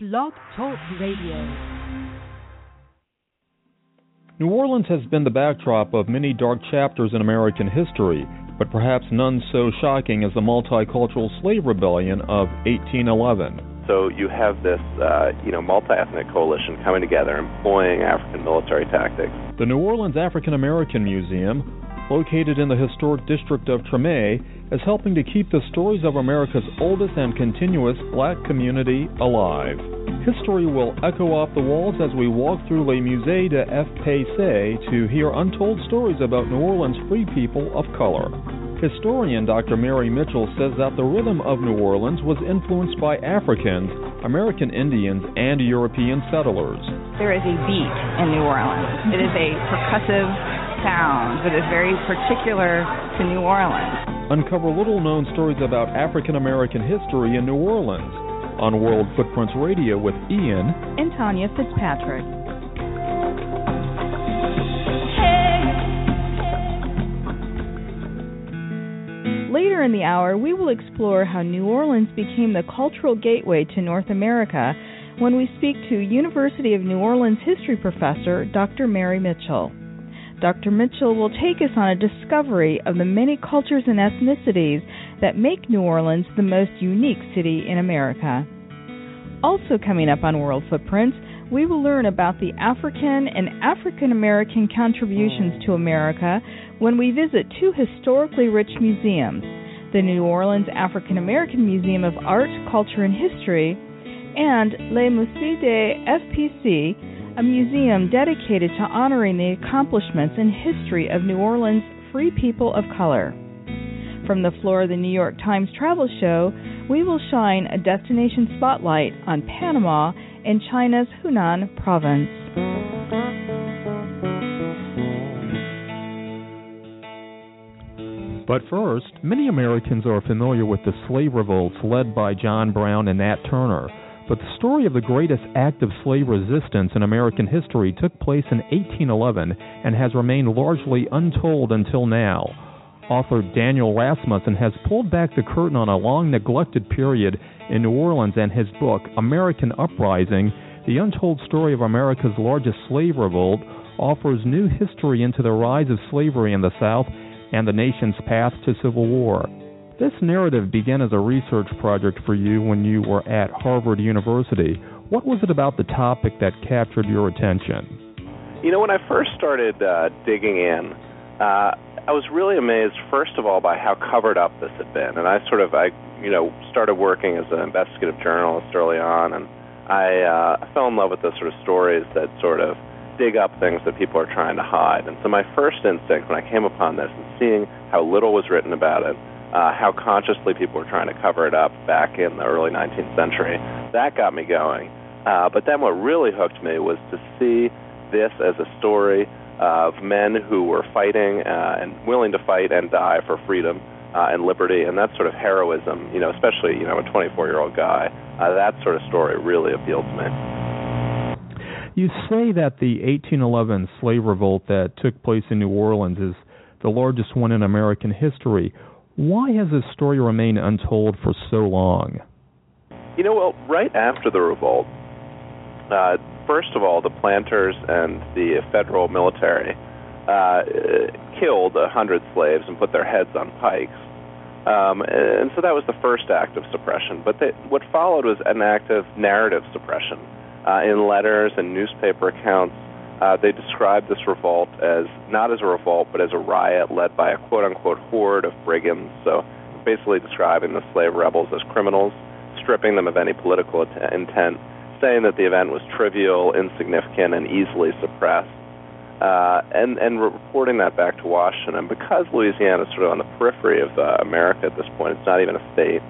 Blog Talk Radio. New Orleans has been the backdrop of many dark chapters in American history, but perhaps none so shocking as the multicultural slave rebellion of 1811. So you have this, uh, you know, multi-ethnic coalition coming together, employing African military tactics. The New Orleans African American Museum located in the historic district of Treme, is helping to keep the stories of America's oldest and continuous black community alive. History will echo off the walls as we walk through Le Musée de FPC to hear untold stories about New Orleans free people of color. Historian Dr. Mary Mitchell says that the rhythm of New Orleans was influenced by Africans, American Indians, and European settlers. There is a beat in New Orleans. It is a percussive sound that is very particular to New Orleans. Uncover little known stories about African American history in New Orleans on World Footprints Radio with Ian and Tanya Fitzpatrick. Later in the hour, we will explore how New Orleans became the cultural gateway to North America when we speak to University of New Orleans history professor Dr. Mary Mitchell. Dr. Mitchell will take us on a discovery of the many cultures and ethnicities that make New Orleans the most unique city in America. Also, coming up on World Footprints, we will learn about the African and African American contributions to America when we visit two historically rich museums the New Orleans African American Museum of Art, Culture, and History, and Le Musée de FPC, a museum dedicated to honoring the accomplishments and history of New Orleans free people of color. From the floor of the New York Times Travel Show, we will shine a destination spotlight on Panama and China's Hunan province. But first, many Americans are familiar with the slave revolts led by John Brown and Nat Turner. But the story of the greatest act of slave resistance in American history took place in 1811 and has remained largely untold until now. Author Daniel Rasmussen has pulled back the curtain on a long neglected period in New Orleans and his book, American Uprising The Untold Story of America's Largest Slave Revolt, offers new history into the rise of slavery in the South and the nation's path to civil war. This narrative began as a research project for you when you were at Harvard University. What was it about the topic that captured your attention? You know, when I first started uh, digging in, uh, I was really amazed, first of all, by how covered up this had been. And I sort of, I, you know, started working as an investigative journalist early on, and I uh, fell in love with those sort of stories that sort of dig up things that people are trying to hide. And so my first instinct when I came upon this and seeing how little was written about it uh, how consciously people were trying to cover it up back in the early 19th century. That got me going. Uh, but then what really hooked me was to see this as a story of men who were fighting uh, and willing to fight and die for freedom uh, and liberty, and that sort of heroism, you know, especially you know a 24-year-old guy. Uh, that sort of story really appealed to me. You say that the 1811 slave revolt that took place in New Orleans is the largest one in American history. Why has this story remained untold for so long? You know, well, right after the revolt, uh, first of all, the planters and the federal military uh, killed a hundred slaves and put their heads on pikes. Um, and so that was the first act of suppression. But they, what followed was an act of narrative suppression uh, in letters and newspaper accounts uh, they described this revolt as not as a revolt, but as a riot led by a quote unquote horde of brigands. So basically describing the slave rebels as criminals, stripping them of any political intent, saying that the event was trivial, insignificant, and easily suppressed. Uh, and and reporting that back to Washington because Louisiana is sort of on the periphery of uh, America at this point. It's not even a state,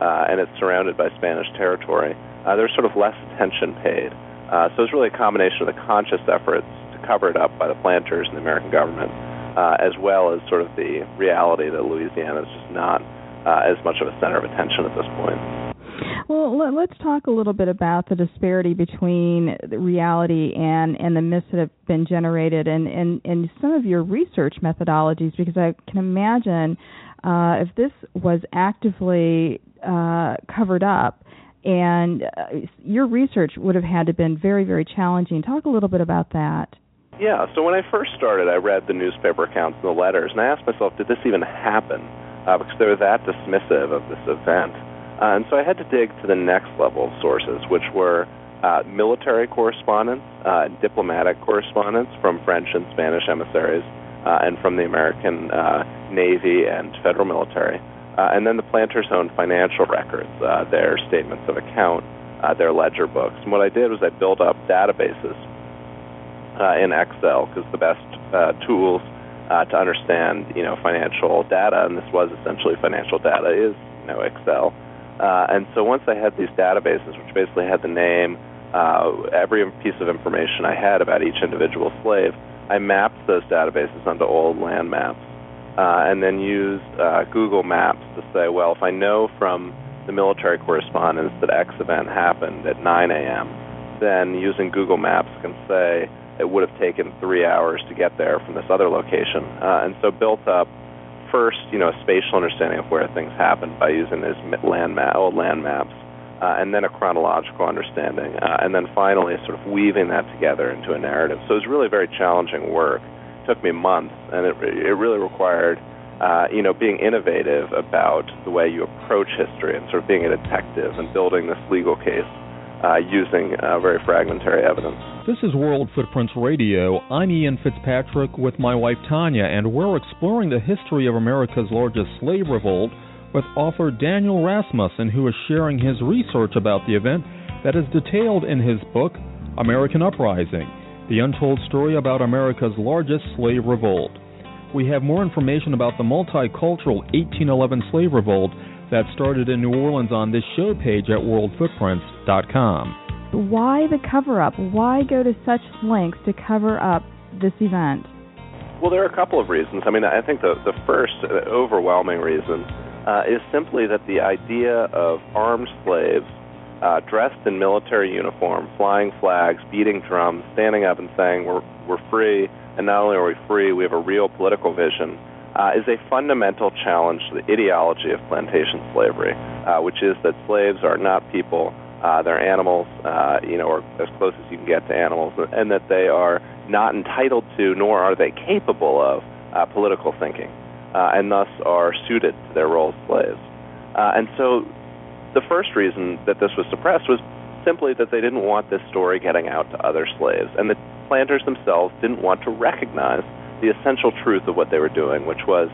uh, and it's surrounded by Spanish territory. Uh, there's sort of less attention paid. Uh, so it's really a combination of the conscious efforts to cover it up by the planters and the American government, uh, as well as sort of the reality that Louisiana is just not uh, as much of a center of attention at this point. Well, let's talk a little bit about the disparity between the reality and, and the myths that have been generated and, and, and some of your research methodologies, because I can imagine uh, if this was actively uh, covered up, and uh, your research would have had to been very, very challenging. Talk a little bit about that. Yeah, so when I first started, I read the newspaper accounts and the letters, and I asked myself, did this even happen? Uh, because they were that dismissive of this event. Uh, and so I had to dig to the next level of sources, which were uh, military correspondence, uh, diplomatic correspondence from French and Spanish emissaries, uh, and from the American Navy and federal military, uh, and then the planters' own financial records, uh, their statements of account, uh, their ledger books. And what I did was I built up databases uh, in Excel because the best uh, tools uh, to understand, you know, financial data, and this was essentially financial data, is you know Excel. And so once I had these databases, which basically had the name, every piece of information I had about each individual slave, I mapped those databases onto old land maps, uh, and then used uh, Google Maps to say, well, if I know from the military correspondence that X event happened at 9 a.m., then using Google Maps can say it would have taken three hours to get there from this other location, uh, and so built up first, you know, a spatial understanding of where things happened by using these land ma- old land maps, uh, and then a chronological understanding, uh, and then finally sort of weaving that together into a narrative. So it was really very challenging work. Took me months, and it it really required. Uh, you know, being innovative about the way you approach history and sort of being a detective and building this legal case uh, using uh, very fragmentary evidence. This is World Footprints Radio. I'm Ian Fitzpatrick with my wife Tanya, and we're exploring the history of America's largest slave revolt with author Daniel Rasmussen, who is sharing his research about the event that is detailed in his book, American Uprising The Untold Story About America's Largest Slave Revolt. We have more information about the multicultural 1811 slave revolt that started in New Orleans on this show page at worldfootprints.com. Why the cover up? Why go to such lengths to cover up this event? Well, there are a couple of reasons. I mean, I think the, the first uh, overwhelming reason uh, is simply that the idea of armed slaves uh, dressed in military uniform, flying flags, beating drums, standing up and saying, We're, we're free, and not only are we free, we have a real political vision uh, is a fundamental challenge to the ideology of plantation slavery, uh, which is that slaves are not people, uh, they're animals, uh, you know, or as close as you can get to animals, and that they are not entitled to, nor are they capable of, uh, political thinking, uh, and thus are suited to their role as slaves. Uh, and so, the first reason that this was suppressed was simply that they didn't want this story getting out to other slaves, and the planters themselves didn't want to recognize the essential truth of what they were doing, which was,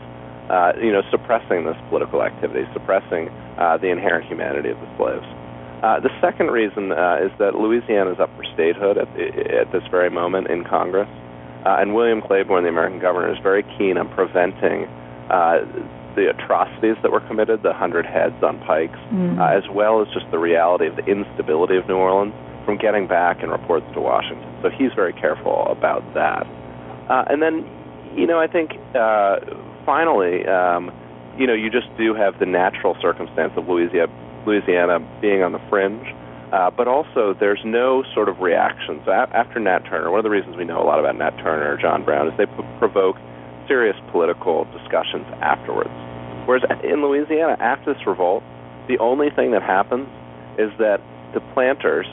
uh, you know, suppressing this political activity, suppressing uh, the inherent humanity of the slaves. Uh, the second reason uh, is that Louisiana is up for statehood at, at this very moment in Congress, uh, and William Claiborne, the American governor, is very keen on preventing uh, the atrocities that were committed, the hundred heads on pikes, mm-hmm. uh, as well as just the reality of the instability of New Orleans from getting back and reports to Washington. So he's very careful about that. Uh, and then, you know, I think uh, finally, um, you know, you just do have the natural circumstance of Louisiana, Louisiana being on the fringe. Uh, but also, there's no sort of reaction. So a- after Nat Turner, one of the reasons we know a lot about Nat Turner or John Brown is they p- provoke serious political discussions afterwards. Whereas in Louisiana, after this revolt, the only thing that happens is that the planters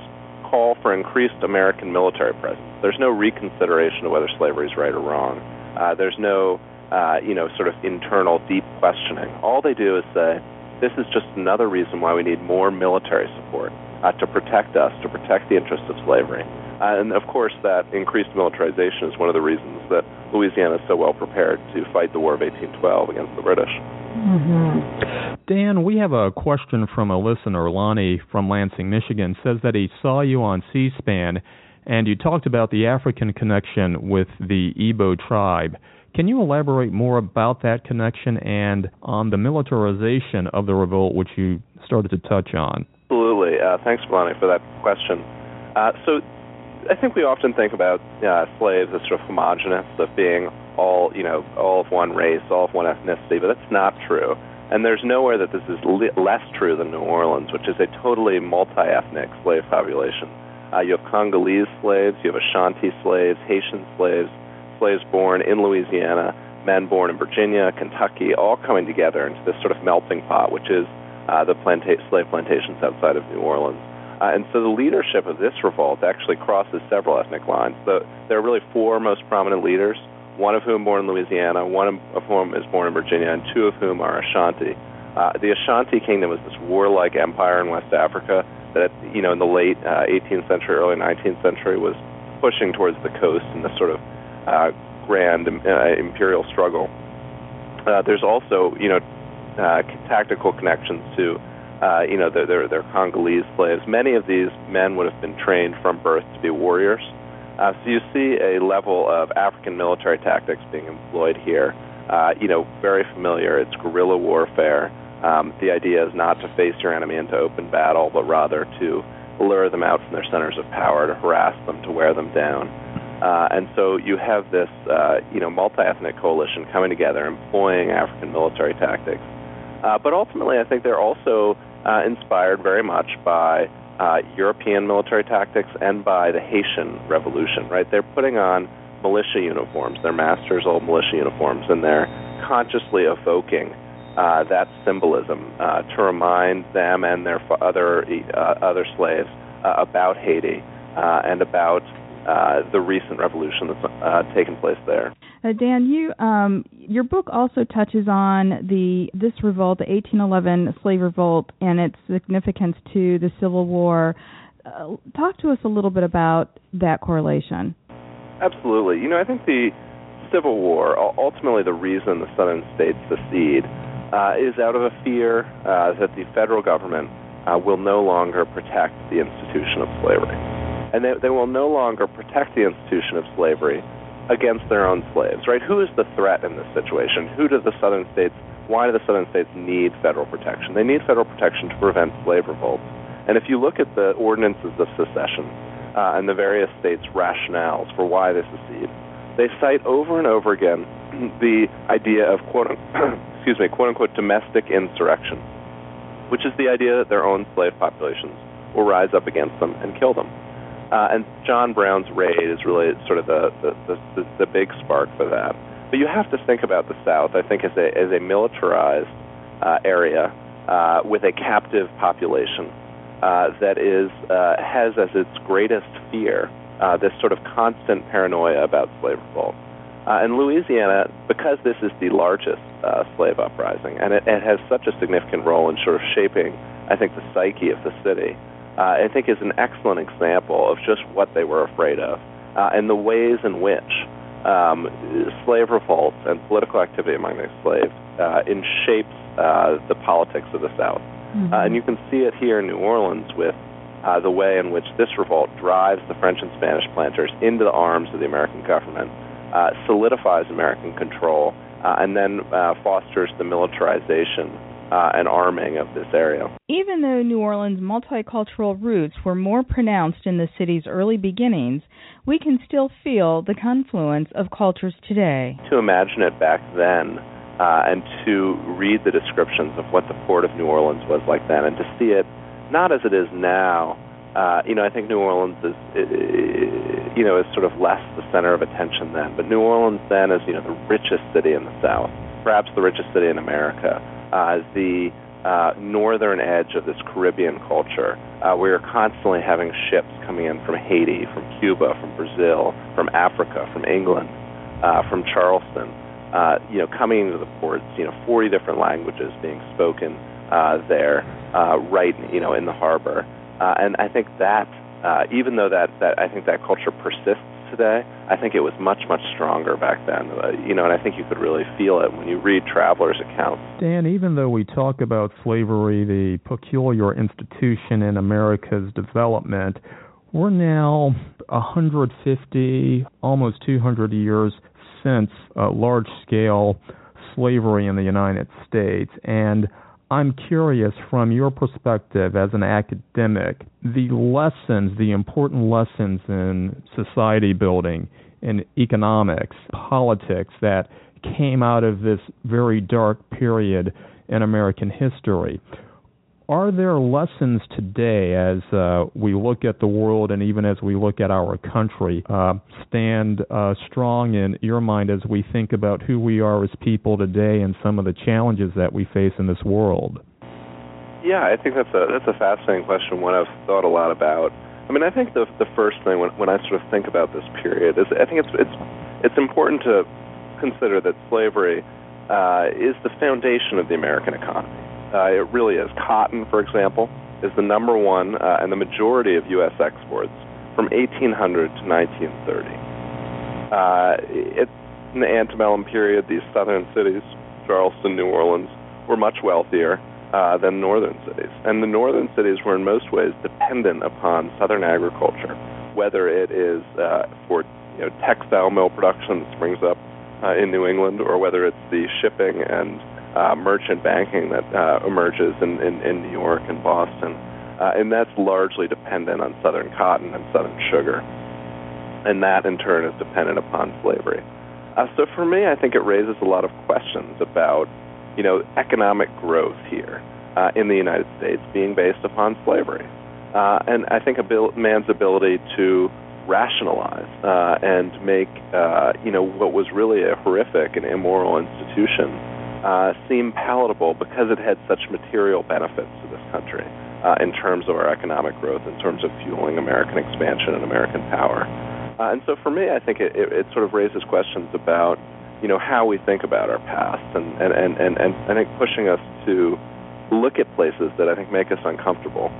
call for increased American military presence. There's no reconsideration of whether slavery is right or wrong. Uh, there's no, uh, you know, sort of internal deep questioning. All they do is say, this is just another reason why we need more military support uh, to protect us, to protect the interests of slavery. Uh, and of course, that increased militarization is one of the reasons that Louisiana is so well prepared to fight the War of 1812 against the British. Mm-hmm. Dan, we have a question from a listener, Lonnie from Lansing, Michigan, says that he saw you on C-SPAN and you talked about the African connection with the Igbo tribe. Can you elaborate more about that connection and on the militarization of the revolt, which you started to touch on? Absolutely. Uh, thanks, Lonnie, for that question. Uh, so, I think we often think about uh, slaves as sort of homogenous, of being all you know, all of one race, all of one ethnicity, but that's not true. And there's nowhere that this is li- less true than New Orleans, which is a totally multi-ethnic slave population. Uh, you have Congolese slaves, you have Ashanti slaves, Haitian slaves, slaves born in Louisiana, men born in Virginia, Kentucky, all coming together into this sort of melting pot, which is uh, the planta- slave plantations outside of New Orleans. Uh, and so the leadership of this revolt actually crosses several ethnic lines. The, there are really four most prominent leaders, one of whom born in Louisiana, one of whom is born in Virginia, and two of whom are Ashanti. Uh, the Ashanti Kingdom was this warlike empire in West Africa that, you know, in the late uh, 18th century, early 19th century, was pushing towards the coast in this sort of uh, grand uh, imperial struggle. Uh, there's also, you know, uh, tactical connections to uh, you know, they're, they're, Congolese slaves. Many of these men would have been trained from birth to be warriors. Uh, so you see a level of African military tactics being employed here. Uh, you know, very familiar. It's guerrilla warfare. Um, the idea is not to face your enemy into open battle, but rather to lure them out from their centers of power, to harass them, to wear them down. Uh, and so you have this, uh, you know, multi-ethnic coalition coming together, employing African military tactics. Uh, but ultimately, I think they're also uh, inspired very much by uh, European military tactics and by the Haitian Revolution. Right, they're putting on militia uniforms, their masters' old militia uniforms, and they're consciously evoking uh, that symbolism uh, to remind them and their other uh, other slaves uh, about Haiti uh, and about uh, the recent revolution that's uh, taken place there. Uh, Dan, you um, your book also touches on the this revolt, the 1811 slave revolt, and its significance to the Civil War. Uh, talk to us a little bit about that correlation. Absolutely. You know, I think the Civil War, ultimately the reason the Southern states secede, uh, is out of a fear that the federal government will no longer protect the institution of slavery and they, they will no longer protect the institution of slavery against their own slaves, right? Who is the threat in this situation? Who do the southern states, why do the southern states need federal protection? They need federal protection to prevent slave revolts. And if you look at the ordinances of secession uh, and the various states' rationales for why they secede, they cite over and over again the idea of quote, excuse me, quote unquote domestic insurrection, which is the idea that their own slave populations will rise up against them and kill them. Uh, and John Brown's raid is really sort of the the, the the big spark for that. But you have to think about the South, I think, as a as a militarized uh, area uh, with a captive population uh, that is uh, has as its greatest fear uh, this sort of constant paranoia about slave revolt. Uh, and Louisiana, because this is the largest uh, slave uprising, and it, it has such a significant role in sort of shaping, I think, the psyche of the city uh, I think is an excellent example of just what they were afraid of uh, and the ways in which um, slave revolts and political activity among the slaves uh, in shapes uh, the politics of the South. Mm-hmm. Uh, and you can see it here in New Orleans with uh, the way in which this revolt drives the French and Spanish planters into the arms of the American government, uh, solidifies American control, uh, and then uh, fosters the militarization uh, and arming of this area. Even though New Orleans' multicultural roots were more pronounced in the city's early beginnings, we can still feel the confluence of cultures today. To imagine it back then uh, and to read the descriptions of what the port of New Orleans was like then and to see it not as it is now. Uh, you know, I think New Orleans is, you know, is sort of less the center of attention then. But New Orleans then is, you know, the richest city in the South, perhaps the richest city in America uh, the uh, northern edge of this Caribbean culture. Uh, we are constantly having ships coming in from Haiti, from Cuba, from Brazil, from Africa, from England, uh, from Charleston. Uh, you know, coming into the ports. You know, 40 different languages being spoken uh, there, uh, right, you know, in the harbor. Uh, and I think that, uh, even though that, that I think that culture persists today. I think it was much, much stronger back then. Uh, you know, and I think you could really feel it when you read travelers' accounts. Dan, even though we talk about slavery, the peculiar institution in America's development, we're now 150, almost 200 years since uh, large scale slavery in the United States. And I'm curious from your perspective as an academic, the lessons, the important lessons in society building, in economics, politics that came out of this very dark period in American history. Are there lessons today as uh, we look at the world and even as we look at our country uh, stand uh, strong in your mind as we think about who we are as people today and some of the challenges that we face in this world? Yeah, I think that's a that's a fascinating question. One I've thought a lot about. I mean, I think the the first thing when when I sort of think about this period is I think it's it's it's important to consider that slavery uh, is the foundation of the American economy. Uh, it really is. Cotton, for example, is the number one uh, and the majority of U.S. exports from 1800 to 1930. Uh, in the antebellum period, these southern cities, Charleston, New Orleans, were much wealthier uh, than northern cities. And the northern cities were in most ways dependent upon southern agriculture, whether it is uh, for you know, textile mill production that springs up uh, in New England, or whether it's the shipping and uh, merchant banking that uh, emerges in, in, in New York and Boston. Uh, and that's largely dependent on southern cotton and southern sugar. And that, in turn, is dependent upon slavery. Uh, so for me, I think it raises a lot of questions about, you know, economic growth here uh, in the United States being based upon slavery. Uh, and I think a bil- man's ability to rationalize uh, and make, uh, you know, what was really a horrific and immoral institution uh, seem palatable because it had such material benefits to this country uh, in terms of our economic growth, in terms of fueling American expansion and American power. Uh, and so for me, I think it, it, it sort of raises questions about, you know, how we think about our past and, and, and, and, and I think pushing us to look at places that I think make us uncomfortable.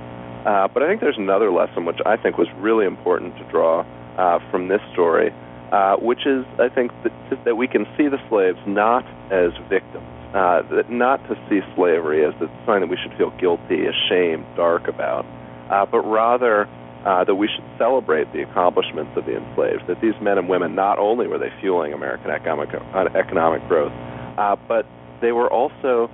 Uh, but I think there's another lesson which I think was really important to draw uh, from this story, uh, which is I think that, that we can see the slaves not as victims, uh, that not to see slavery as the sign that we should feel guilty, ashamed, dark about, uh, but rather uh, that we should celebrate the accomplishments of the enslaved. That these men and women not only were they fueling American economic uh, economic growth, uh, but they were also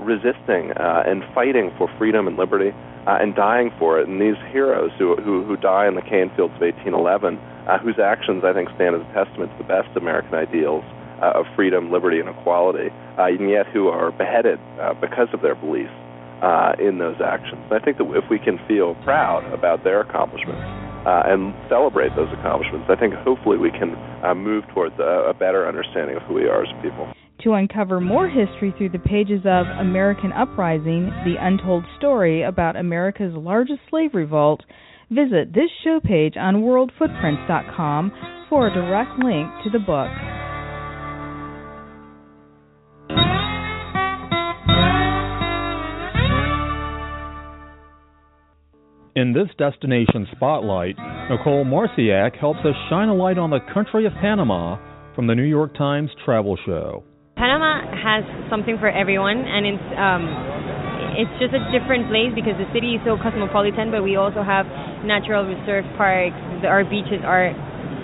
resisting and fighting for freedom and liberty and dying for it. And these heroes who who, who die in the cane fields of 1811, uh, whose actions I think stand as a testament to the best American ideals uh, of freedom, liberty, and equality, uh, and yet who are beheaded uh, because of their beliefs uh, in those actions. And I think that if we can feel proud about their accomplishments uh, and celebrate those accomplishments, I think hopefully we can move towards a, a better understanding of who we are as people. To uncover more history through the pages of American Uprising, the untold story about America's largest slave revolt, visit this show page on worldfootprints.com for a direct link to the book. In this destination spotlight, Nicole Marciak helps us shine a light on the country of Panama from the New York Times Travel Show. Panama has something for everyone, and it's um, it's just a different place because the city is so cosmopolitan. But we also have natural reserve parks. Our beaches are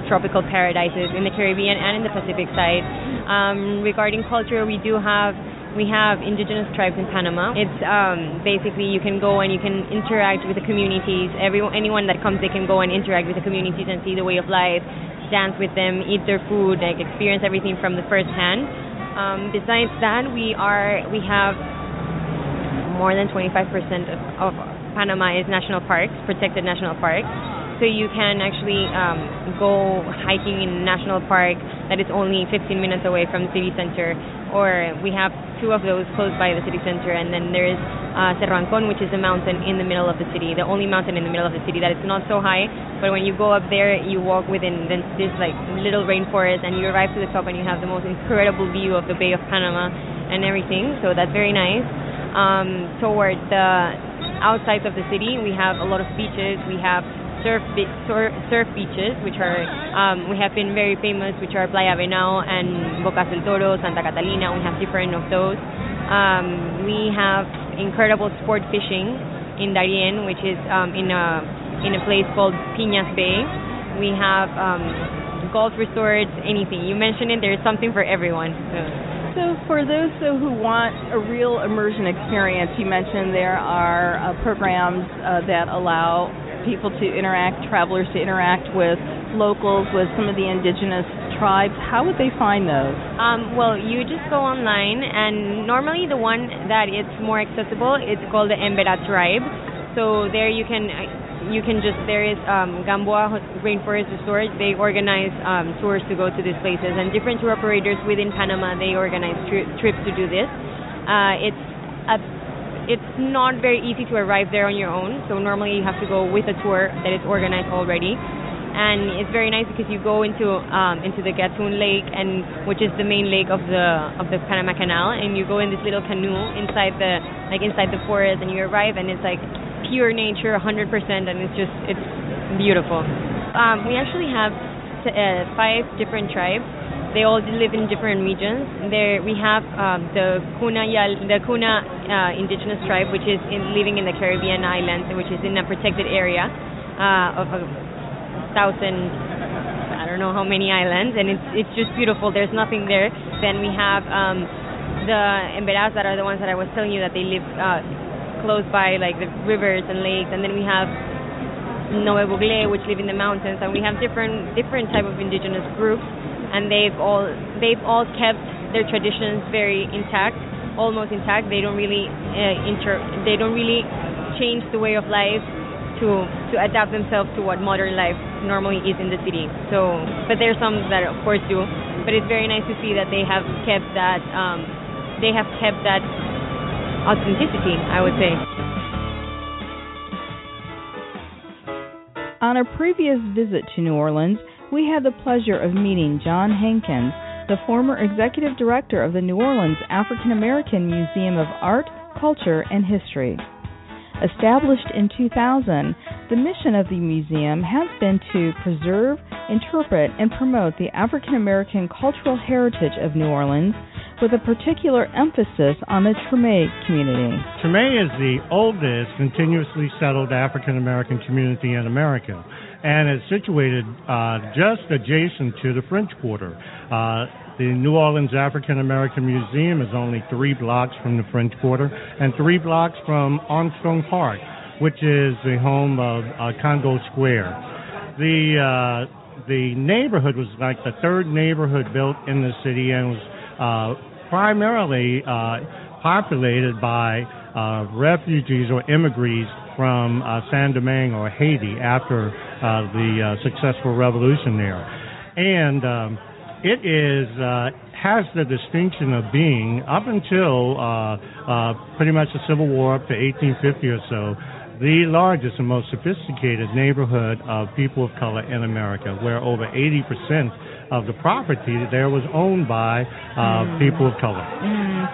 tropical paradises in the Caribbean and in the Pacific side. Um, regarding culture, we do have we have indigenous tribes in Panama. It's um, basically you can go and you can interact with the communities. Everyone, anyone that comes, they can go and interact with the communities and see the way of life, dance with them, eat their food, like experience everything from the first hand. Um, besides that, we are we have more than 25% of, of Panama is national parks, protected national parks. So you can actually um, go hiking in a national park that is only 15 minutes away from the city center, or we have two of those close by the city center, and then there is uh, Cerro Ancon, which is a mountain in the middle of the city, the only mountain in the middle of the city that is not so high, but when you go up there, you walk within this like little rainforest, and you arrive to the top, and you have the most incredible view of the Bay of Panama and everything. So that's very nice. Um, toward the outsides of the city, we have a lot of beaches. We have surf be- surf, beaches, which are um, we have been very famous, which are Playa Venao and Bocas del Toro, Santa Catalina. We have different of those. Um, we have incredible sport fishing in Darien, which is um, in a in a place called Piñas Bay. We have um, golf resorts, anything you mentioned it. There's something for everyone. So. So, for those who want a real immersion experience, you mentioned there are uh, programs uh, that allow people to interact, travelers to interact with locals, with some of the indigenous tribes, how would they find those? Um, well, you just go online, and normally the one that is more accessible is called the Embera tribe. So there you can you can just there is um, Gamboa Rainforest Resort. They organize um, tours to go to these places, and different tour operators within Panama they organize tri- trips to do this. Uh, it's a it's not very easy to arrive there on your own. So normally you have to go with a tour that is organized already and it's very nice because you go into um, into the Gatun Lake, and which is the main lake of the of the Panama Canal, and you go in this little canoe inside the like inside the forest, and you arrive, and it's like pure nature, 100%, and it's just it's beautiful. Um, we actually have t- uh, five different tribes. They all live in different regions. There we have um, the Kuna Yal, the Kuna uh, indigenous tribe, which is in, living in the Caribbean islands, which is in a protected area uh, of a thousand I don't know how many islands and it's it's just beautiful. There's nothing there. Then we have um the Emberas that are the ones that I was telling you that they live uh close by like the rivers and lakes and then we have Ngöbe Buglé which live in the mountains and we have different different type of indigenous groups and they've all they've all kept their traditions very intact almost intact they don't really uh, inter they don't really change the way of life to to adapt themselves to what modern life normally is in the city. So, but there's some that of course do. But it's very nice to see that they have kept that um, they have kept that authenticity. I would say. On a previous visit to New Orleans, we had the pleasure of meeting John Hankins, the former executive director of the New Orleans African American Museum of Art, Culture, and History. Established in 2000, the mission of the museum has been to preserve, interpret, and promote the African American cultural heritage of New Orleans with a particular emphasis on the Treme community. Treme is the oldest continuously settled African American community in America and is situated uh, just adjacent to the French Quarter. Uh, the New Orleans African American Museum is only three blocks from the French Quarter and three blocks from Armstrong Park, which is the home of uh, Congo Square. The uh, the neighborhood was like the third neighborhood built in the city and was uh, primarily uh, populated by uh, refugees or immigrants from uh, Saint Domingue or Haiti after the successful revolution there. And um, it is has the distinction of being up until uh, uh, pretty much the Civil War up to 1850 or so, the largest and most sophisticated neighborhood of people of color in America, where over 80 percent of the property that there was owned by uh, mm. people of color. Mm.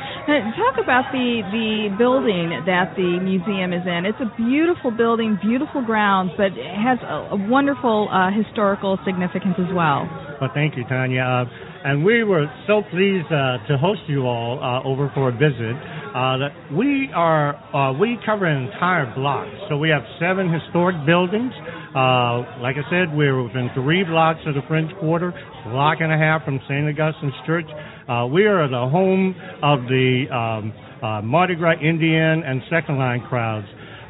talk about the the building that the museum is in. It's a beautiful building, beautiful grounds, but it has a, a wonderful uh, historical significance as well. Well, thank you, Tanya. Uh, and we were so pleased uh, to host you all uh, over for a visit. Uh, that we are uh, we cover an entire block, so we have seven historic buildings. Uh, like I said, we're within three blocks of the French Quarter, block and a half from St. Augustine's Church. we are the home of the um, Mardi Gras Indian and Second Line crowds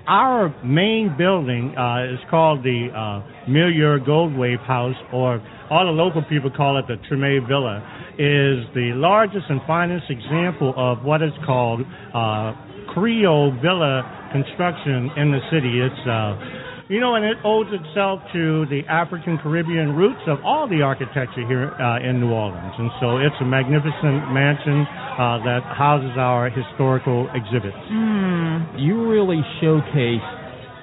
our main building uh, is called the uh, Goldthwaite House, or all the local people call it the Treme Villa, is the largest and finest example of what is called uh, Creole villa construction in the city. It's uh, you know, and it owes itself to the African Caribbean roots of all the architecture here uh, in New Orleans. And so it's a magnificent mansion uh, that houses our historical exhibits. Mm. You really showcase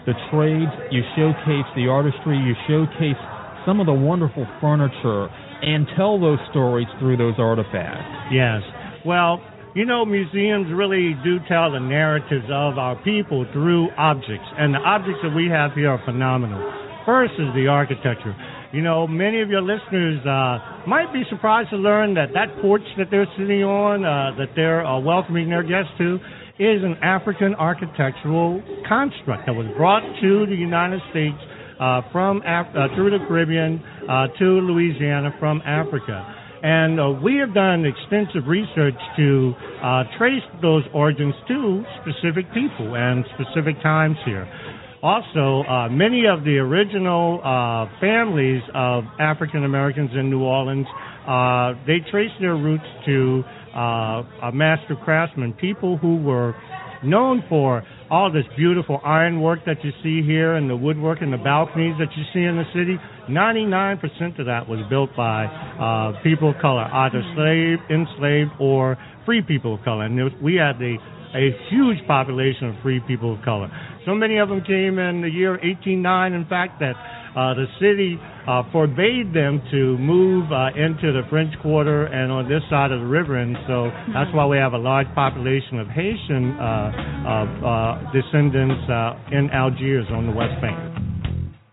the trades, you showcase the artistry, you showcase some of the wonderful furniture, and tell those stories through those artifacts. Yes. Well, you know, museums really do tell the narratives of our people through objects, and the objects that we have here are phenomenal. First is the architecture. You know, many of your listeners uh, might be surprised to learn that that porch that they're sitting on, uh, that they're uh, welcoming their guests to, is an African architectural construct that was brought to the United States uh, from Af- uh, through the Caribbean uh, to Louisiana from Africa. And uh, we have done extensive research to uh, trace those origins to specific people and specific times here. Also, uh, many of the original uh, families of African Americans in New Orleans, uh, they trace their roots to uh, master craftsmen, people who were known for all this beautiful ironwork that you see here and the woodwork and the balconies that you see in the city. 99% of that was built by uh, people of color, either slave, enslaved, or free people of color. And was, we had the a huge population of free people of color. So many of them came in the year 1809, in fact, that uh, the city uh, forbade them to move uh, into the French Quarter and on this side of the river, and so that's why we have a large population of Haitian uh, uh, descendants uh, in Algiers on the West Bank.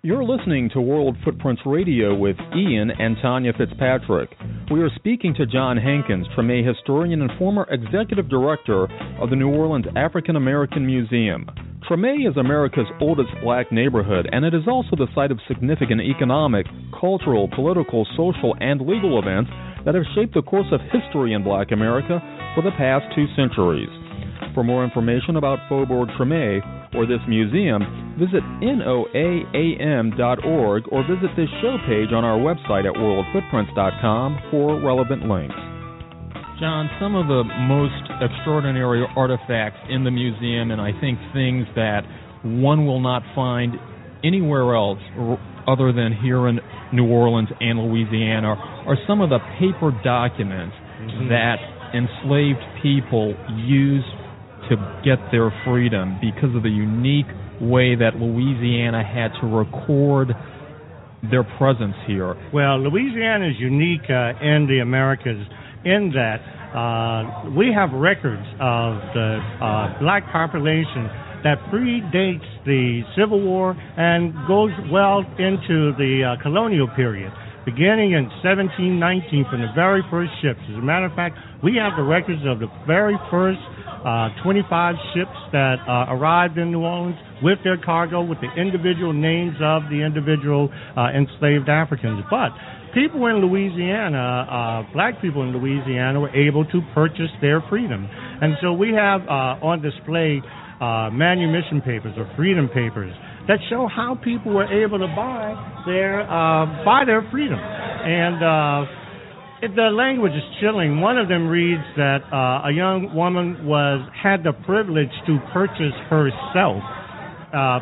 You're listening to World Footprints Radio with Ian and Tanya Fitzpatrick. We are speaking to John Hankins, Treme historian and former executive director of the New Orleans African American Museum. Treme is America's oldest black neighborhood, and it is also the site of significant economic, cultural, political, social, and legal events that have shaped the course of history in black America for the past two centuries. For more information about Faubourg Treme or this museum, visit noaam.org or visit this show page on our website at worldfootprints.com for relevant links. John, some of the most extraordinary artifacts in the museum, and I think things that one will not find anywhere else other than here in New Orleans and Louisiana, are some of the paper documents mm-hmm. that enslaved people used to get their freedom because of the unique way that Louisiana had to record their presence here. Well, Louisiana is unique uh, in the Americas in that uh, we have records of the uh, black population that predates the Civil War and goes well into the uh, colonial period beginning in 1719 from the very first ships. As a matter of fact, we have the records of the very first uh, 25 ships that uh, arrived in New Orleans with their cargo, with the individual names of the individual uh, enslaved Africans. But people in Louisiana, uh, black people in Louisiana, were able to purchase their freedom. And so we have uh, on display uh, manumission papers or freedom papers that show how people were able to buy their uh, buy their freedom. And uh, it, the language is chilling. One of them reads that uh, a young woman was had the privilege to purchase herself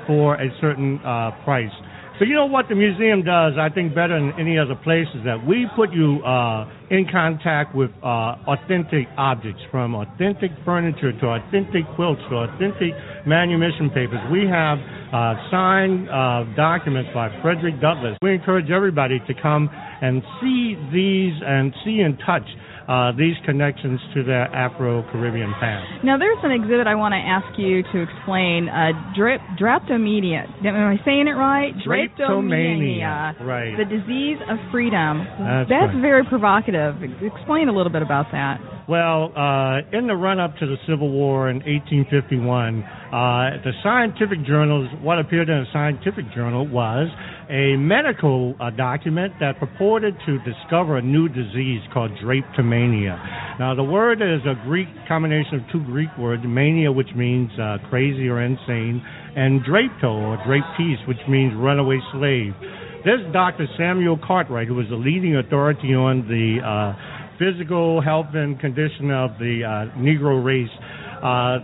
for a certain price. So you know what the museum does, I think better than any other place is that we put you uh, in contact with uh, authentic objects, from authentic furniture to authentic quilts to authentic manumission papers. We have uh, signed uh, documents by Frederick Douglass. We encourage everybody to come and see these and see and touch uh, these connections to the Afro-Caribbean past. Now, there's an exhibit I want to ask you to explain. Uh, drip, draptomania. Am I saying it right? Draptomania. Right. The disease of freedom. That's, That's right. very provocative. Explain a little bit about that. Well, uh, in the run-up to the Civil War in 1851, uh, the scientific journals, what appeared in a scientific journal was a medical uh, document that purported to discover a new disease called drapetomania. Now, the word is a Greek combination of two Greek words, mania, which means uh, crazy or insane, and drapto, or draptis, which means runaway slave. This Dr. Samuel Cartwright, who was the leading authority on the uh, physical health and condition of the uh, Negro race uh,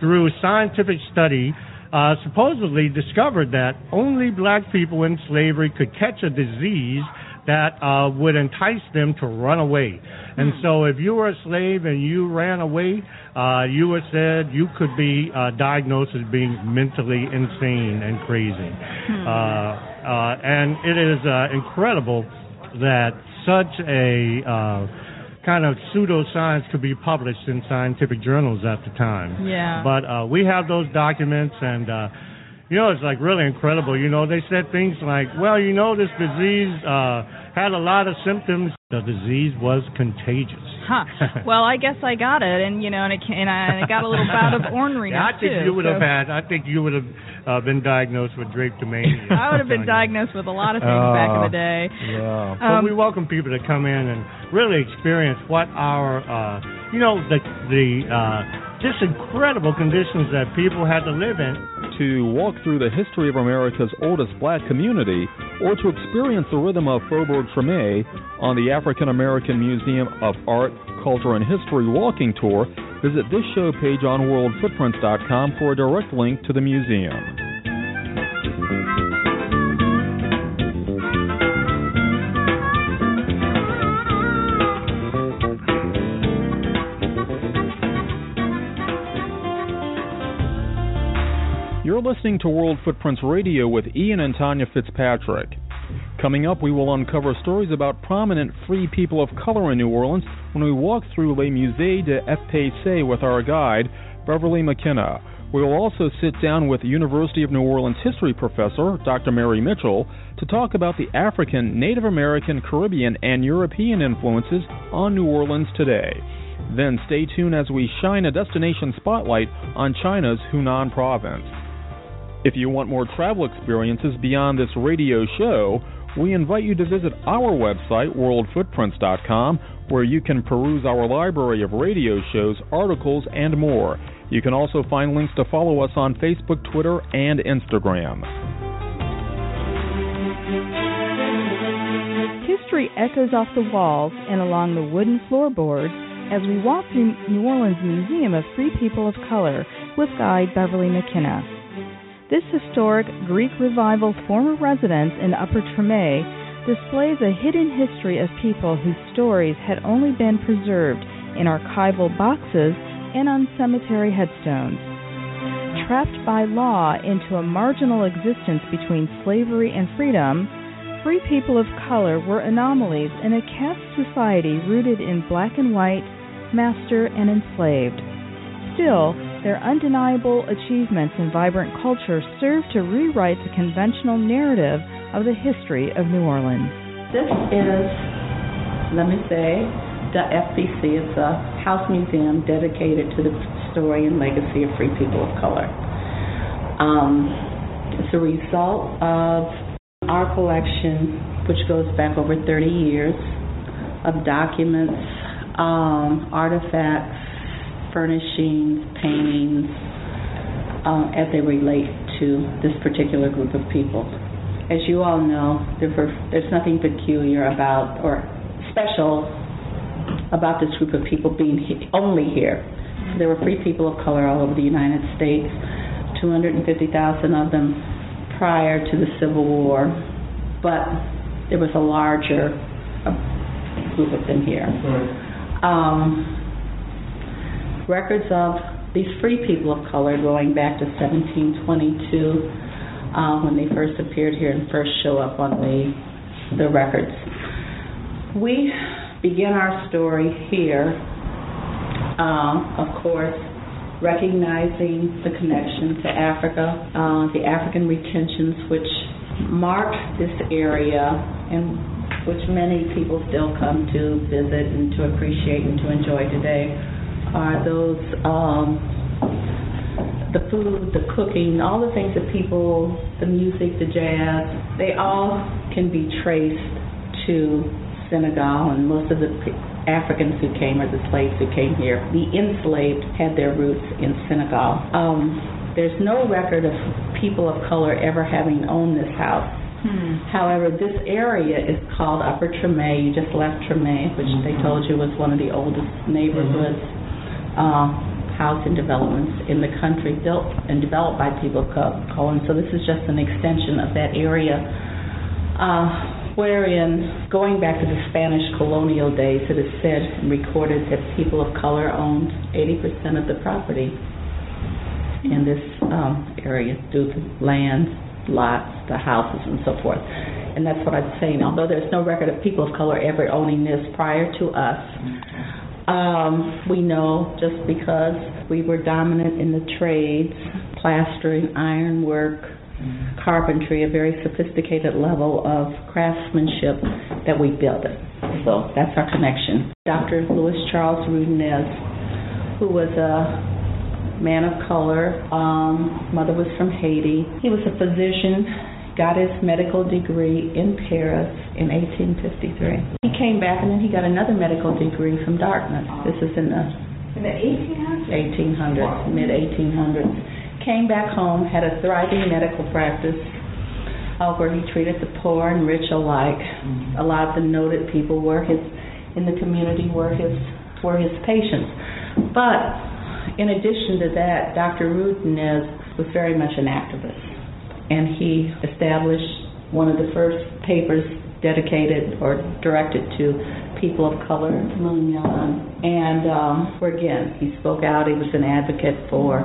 through scientific study. Uh, supposedly discovered that only black people in slavery could catch a disease that uh, would entice them to run away. And so, if you were a slave and you ran away, uh, you were said you could be uh, diagnosed as being mentally insane and crazy. Hmm. Uh, uh, and it is uh, incredible that such a uh, kind of pseudoscience could be published in scientific journals at the time. Yeah. But uh, we have those documents, and uh, you know, it's like really incredible. You know, they said things like, "Well, you know, this disease uh, had a lot of symptoms. The disease was contagious." Huh. Well, I guess I got it, and you know, and it, and I, got a little bout of orneriness yeah, I think too. you would so have had. I think you would have uh, been diagnosed with drapetomania. I would have been diagnosed with a lot of things back in the day. Yeah. But Um, we welcome people to come in and really experience what our, uh, you know, the the uh, just incredible conditions that people had to live in. To walk through the history of America's oldest black community, or to experience the rhythm of Faubourg Treme on the African American Museum of Art, Culture, and History walking tour, visit this show page on worldfootprints.com for a direct link to the museum. Listening to World Footprints Radio with Ian and Tanya Fitzpatrick. Coming up, we will uncover stories about prominent free people of color in New Orleans when we walk through Les Musées de FPC with our guide, Beverly McKenna. We will also sit down with University of New Orleans history professor Dr. Mary Mitchell to talk about the African, Native American, Caribbean, and European influences on New Orleans today. Then stay tuned as we shine a destination spotlight on China's Hunan province. If you want more travel experiences beyond this radio show, we invite you to visit our website, worldfootprints.com, where you can peruse our library of radio shows, articles, and more. You can also find links to follow us on Facebook, Twitter, and Instagram. History echoes off the walls and along the wooden floorboards as we walk through New Orleans Museum of Free People of Color with guide Beverly McKenna. This historic Greek Revival former residence in Upper Treme displays a hidden history of people whose stories had only been preserved in archival boxes and on cemetery headstones. Trapped by law into a marginal existence between slavery and freedom, free people of color were anomalies in a caste society rooted in black and white, master, and enslaved. Still, their undeniable achievements and vibrant culture serve to rewrite the conventional narrative of the history of New Orleans. This is, let me say, the FPC. It's a house museum dedicated to the story and legacy of free people of color. Um, it's a result of our collection, which goes back over 30 years, of documents, um, artifacts, furnishings, paintings, uh, as they relate to this particular group of people. As you all know, there's nothing peculiar about or special about this group of people being he- only here. There were free people of color all over the United States, 250,000 of them prior to the Civil War, but there was a larger uh, group of them here. Um, records of these free people of color going back to 1722 uh, when they first appeared here and first show up on the the records. We begin our story here, uh, of course, recognizing the connection to Africa, uh, the African retentions which marked this area and which many people still come to visit and to appreciate and to enjoy today are those um, the food, the cooking, all the things that people, the music, the jazz, they all can be traced to Senegal and most of the Africans who came or the slaves who came here. The enslaved had their roots in Senegal. Um, there's no record of people of color ever having owned this house. Hmm. However, this area is called Upper Treme. You just left Treme, which they told you was one of the oldest neighborhoods. Mm-hmm housing developments in the country built and developed by people of color. And so this is just an extension of that area. Uh, wherein, going back to the Spanish colonial days, it is said and recorded that people of color owned 80% of the property in this um, area due to land, lots, the houses, and so forth. And that's what I'm saying. Although there's no record of people of color ever owning this prior to us, um, we know just because we were dominant in the trades, plastering, ironwork, carpentry, a very sophisticated level of craftsmanship, that we built it. So that's our connection. Dr. Louis Charles Roudanez, who was a man of color, um, mother was from Haiti. He was a physician got his medical degree in Paris in 1853. He came back and then he got another medical degree from Dartmouth. This is in the in the 1800s, 1800s wow. mid 1800s. Came back home, had a thriving medical practice uh, where he treated the poor and rich alike. Mm-hmm. A lot of the noted people were his in the community were his were his patients. But in addition to that, Dr. Roudanez was very much an activist and he established one of the first papers dedicated or directed to people of color, And um, where again, he spoke out. He was an advocate for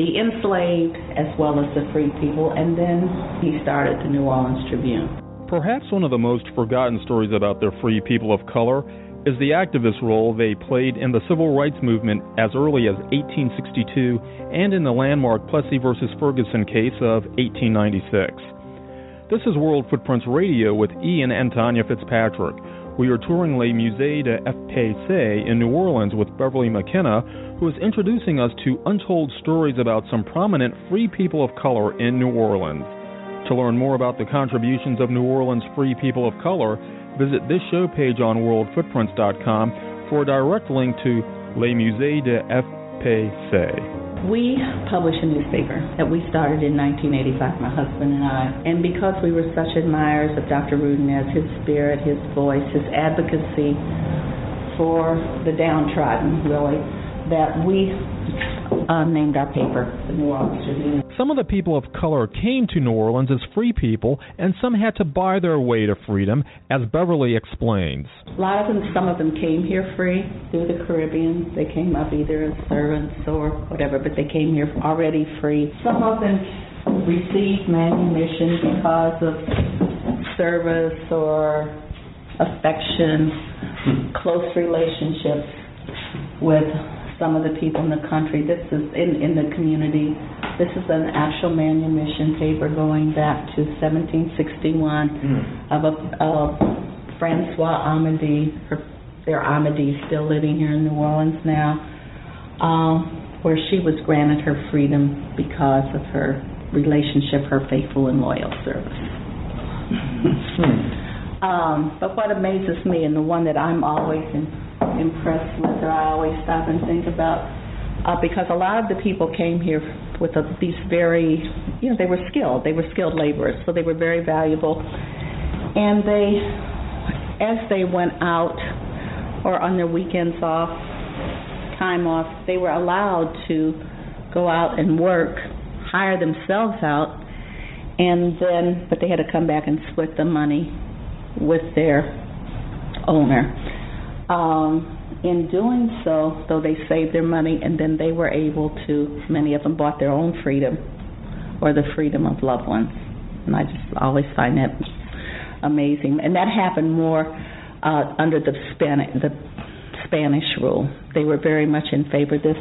the enslaved as well as the free people, and then he started the New Orleans Tribune. Perhaps one of the most forgotten stories about the free people of color is the activist role they played in the civil rights movement as early as 1862 and in the landmark Plessy versus Ferguson case of 1896. This is World Footprints Radio with Ian and Tanya Fitzpatrick. We are touring Le Musée de FPC in New Orleans with Beverly McKenna, who is introducing us to untold stories about some prominent free people of color in New Orleans. To learn more about the contributions of New Orleans free people of color, visit this show page on worldfootprints.com for a direct link to Les Musées de FPC. We publish a newspaper that we started in 1985, my husband and I. And because we were such admirers of Dr. Roudanez, his spirit, his voice, his advocacy for the downtrodden, really, that we uh, named our paper the New. Some of the people of color came to New Orleans as free people, and some had to buy their way to freedom, as Beverly explains. A lot of them, some of them came here free through the Caribbean. They came up either as servants or whatever, but they came here already free. Some of them received manumission because of service or affection, close relationships with some of the people in the country. This is in, in the community. This is an actual manumission paper going back to 1761 mm. of a of Francois Amedee. Her, their Amedee still living here in New Orleans now, um, where she was granted her freedom because of her relationship, her faithful and loyal service. Um, but what amazes me, and the one that I'm always in impressed with or I always stop and think about uh, because a lot of the people came here with a, these very, you know, they were skilled. They were skilled laborers, so they were very valuable. And they, as they went out or on their weekends off, time off, they were allowed to go out and work, hire themselves out, and then, but they had to come back and split the money with their owner. Um, in doing so, though they saved their money and then they were able to, many of them bought their own freedom or the freedom of loved ones. And I just always find that amazing. And that happened more uh, under the Spanish, the Spanish rule. They were very much in favor of this.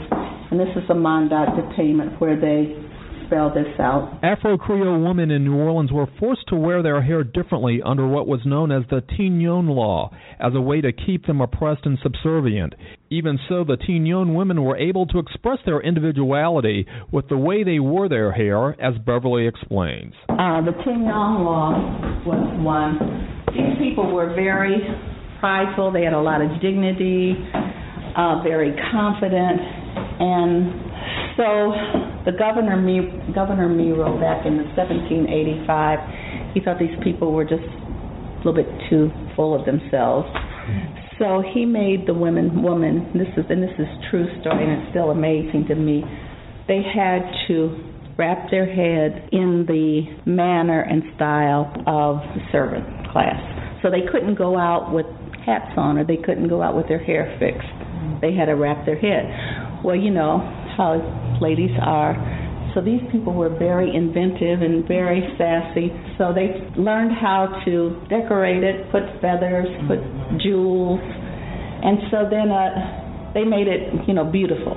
And this is a mandat de payment where they spell this out. Afro Creole women in New Orleans were forced to wear their hair differently under what was known as the Tignon Law, as a way to keep them oppressed and subservient. Even so, the Tignon women were able to express their individuality with the way they wore their hair, as Beverly explains. Uh, the Tignon Law was one. These people were very prideful, they had a lot of dignity, uh, very confident, and so the governor, Governor Miro, back in 1785, he thought these people were just a little bit too full of themselves. So he made the women woman. This is and this is true story, and it's still amazing to me. They had to wrap their head in the manner and style of the servant class. So they couldn't go out with hats on, or they couldn't go out with their hair fixed. They had to wrap their head. Well, you know, ladies are. So these people were very inventive and very sassy. So they learned how to decorate it, put feathers, put jewels, and so then uh, they made it, you know, beautiful.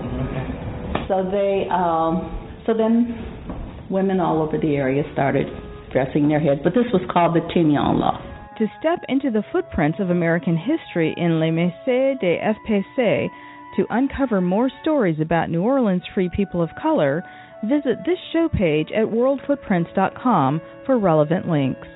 So they, um, so then women all over the area started dressing their heads, but this was called the Tignon Law. To step into the footprints of American history in Les Musée des FPC, to uncover more stories about New Orleans free people of color, visit this show page at worldfootprints.com for relevant links.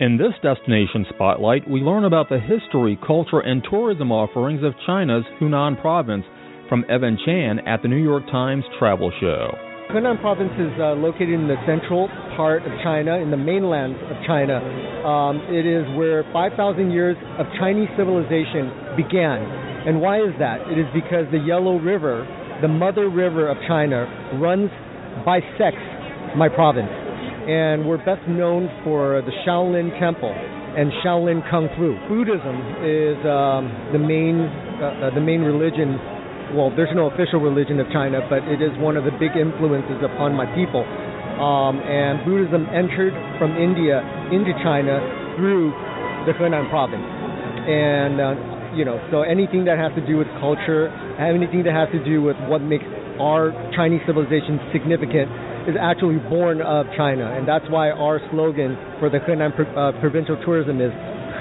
In this destination spotlight, we learn about the history, culture, and tourism offerings of China's Henan province from Evan Chan at the New York Times Travel Show. Henan province is uh, located in the central part of China, in the mainland of China. Um, it is where 5,000 years of Chinese civilization began. And why is that? It is because the Yellow River, the mother river of China, runs bisects my province. And we're best known for the Shaolin Temple. and Shaolin Kung Fu. Buddhism is um, the main uh, uh, the main religion. Well, there's no official religion of China, but it is one of the big influences upon my people. Um, and Buddhism entered from India into China through the Henan province. And uh, you know, so anything that has to do with culture, anything that has to do with what makes our Chinese civilization significant is actually born of China, and that's why our slogan for the Henan uh, provincial tourism is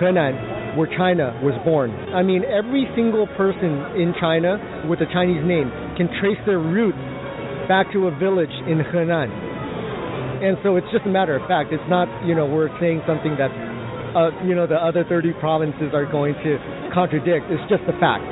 Henan, where China was born. I mean, every single person in China with a Chinese name can trace their roots back to a village in Henan. And so it's just a matter of fact. It's not, you know, we're saying something that, uh, you know, the other 30 provinces are going to contradict. It's just a fact.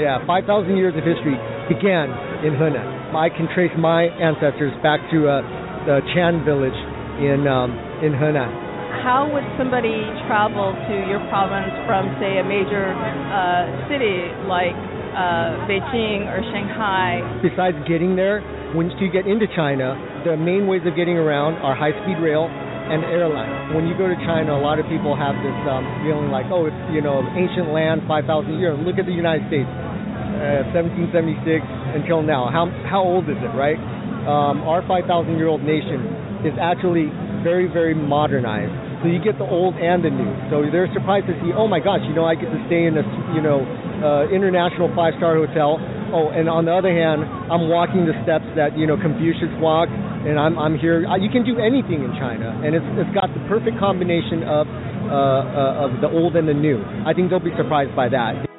Yeah, 5,000 years of history began in Henan. I can trace my ancestors back to uh, the Chan village in um, in Henan. How would somebody travel to your province from, say, a major uh, city like uh, Beijing or Shanghai? Besides getting there, once you get into China, the main ways of getting around are high-speed rail and airline. When you go to China, a lot of people have this um, feeling like, oh, it's you know ancient land, 5,000 years. Look at the United States, uh, 1776 until now. How how old is it, right? Um, our 5,000 year old nation is actually very very modernized. So you get the old and the new. So they're surprised to see, oh my gosh, you know, I get to stay in a you know uh, international five star hotel. Oh, and on the other hand, I'm walking the steps that you know Confucius walked, and I'm I'm here. You can do anything in China, and it's it's got the perfect combination of uh, uh, of the old and the new. I think they'll be surprised by that.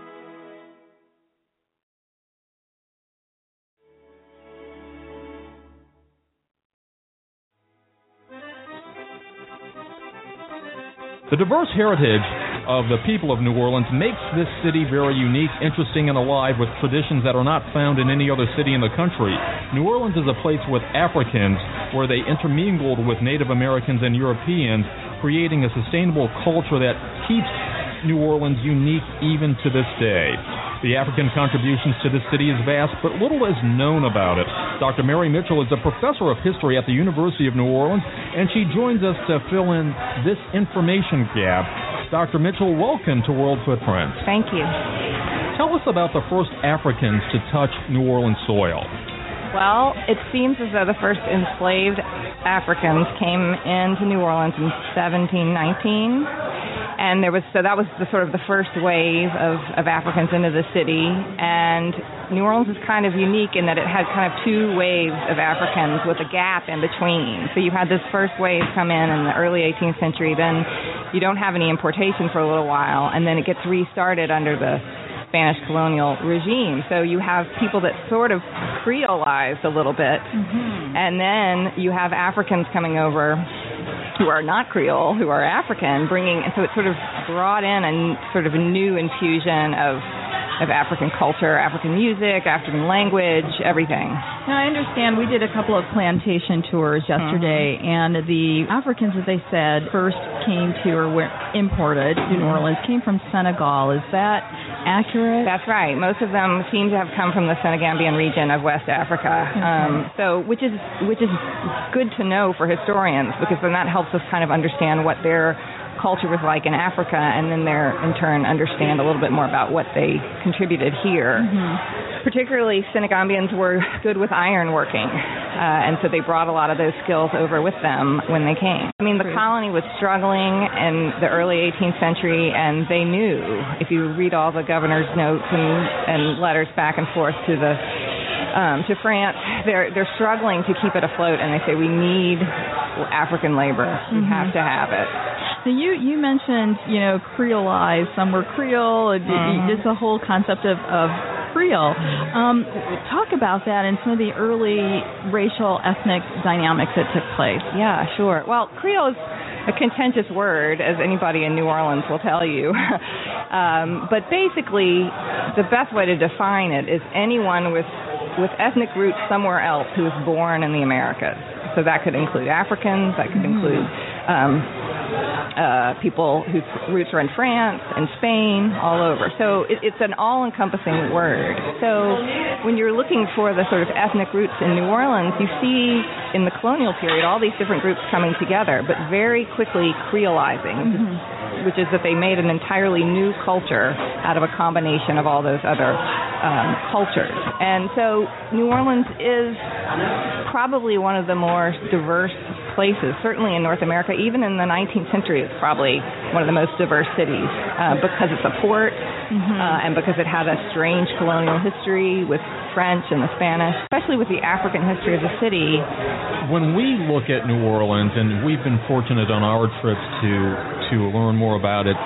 The diverse heritage of the people of New Orleans makes this city very unique, interesting, and alive with traditions that are not found in any other city in the country. New Orleans is a place with Africans where they intermingled with Native Americans and Europeans, creating a sustainable culture that keeps New Orleans unique even to this day. The African contributions to this city is vast, but little is known about it. Dr. Mary Mitchell is a professor of history at the University of New Orleans, and she joins us to fill in this information gap. Dr. Mitchell, welcome to World Footprints. Thank you. Tell us about the first Africans to touch New Orleans soil. Well, it seems as though the first enslaved Africans came into New Orleans in 1719 and there was so that was the sort of the first wave of, of Africans into the city. And New Orleans is kind of unique in that it had kind of two waves of Africans with a gap in between. So you had this first wave come in in the early 18th century, then you don't have any importation for a little while, and then it gets restarted under the Spanish colonial regime. So you have people that sort of creolized a little bit, mm-hmm. and then you have Africans coming over who are not Creole, who are African, bringing, and so it sort of brought in a sort of a new infusion of of African culture, African music, African language, everything. Now I understand we did a couple of plantation tours yesterday, mm-hmm. and the Africans, as they said, first came to or were imported to New Orleans, came from Senegal. Is that accurate? That's right. Most of them seem to have come from the Senegambian region of West Africa. Um, so, which is which is good to know for historians because then that helps us kind of understand what their culture was like in Africa, and then they're in turn understand a little bit more about what they contributed here. Mm-hmm particularly Senegambians were good with iron working, uh, and so they brought a lot of those skills over with them when they came. I mean, the colony was struggling in the early 18th century, and they knew if you read all the governor's notes and, and letters back and forth to the um, to France, they're they're struggling to keep it afloat, and they say we need African labor. We mm-hmm. have to have it. Now you you mentioned you know Creolized. Some were Creole. Mm-hmm. It's a whole concept of of Creole. Um, talk about that and some of the early racial ethnic dynamics that took place. Yeah, sure. Well, Creole is a contentious word, as anybody in New Orleans will tell you. um, but basically, the best way to define it is anyone with with ethnic roots somewhere else who was born in the Americas. So that could include Africans. That could mm-hmm. include um, uh, people whose roots are in France and Spain, all over. So it, it's an all-encompassing word. So when you're looking for the sort of ethnic roots in New Orleans, you see in the colonial period all these different groups coming together, but very quickly creolizing. Mm-hmm. which is that they made an entirely new culture out of a combination of all those other um, cultures. And so New Orleans is probably one of the more diverse places, certainly in North America. Even in the 19th century, it's probably one of the most diverse cities uh, because it's a port mm-hmm. uh, and because it had a strange colonial history with French and the Spanish, especially with the African history of the city. When we look at New Orleans, and we've been fortunate on our trips to to learn more about it,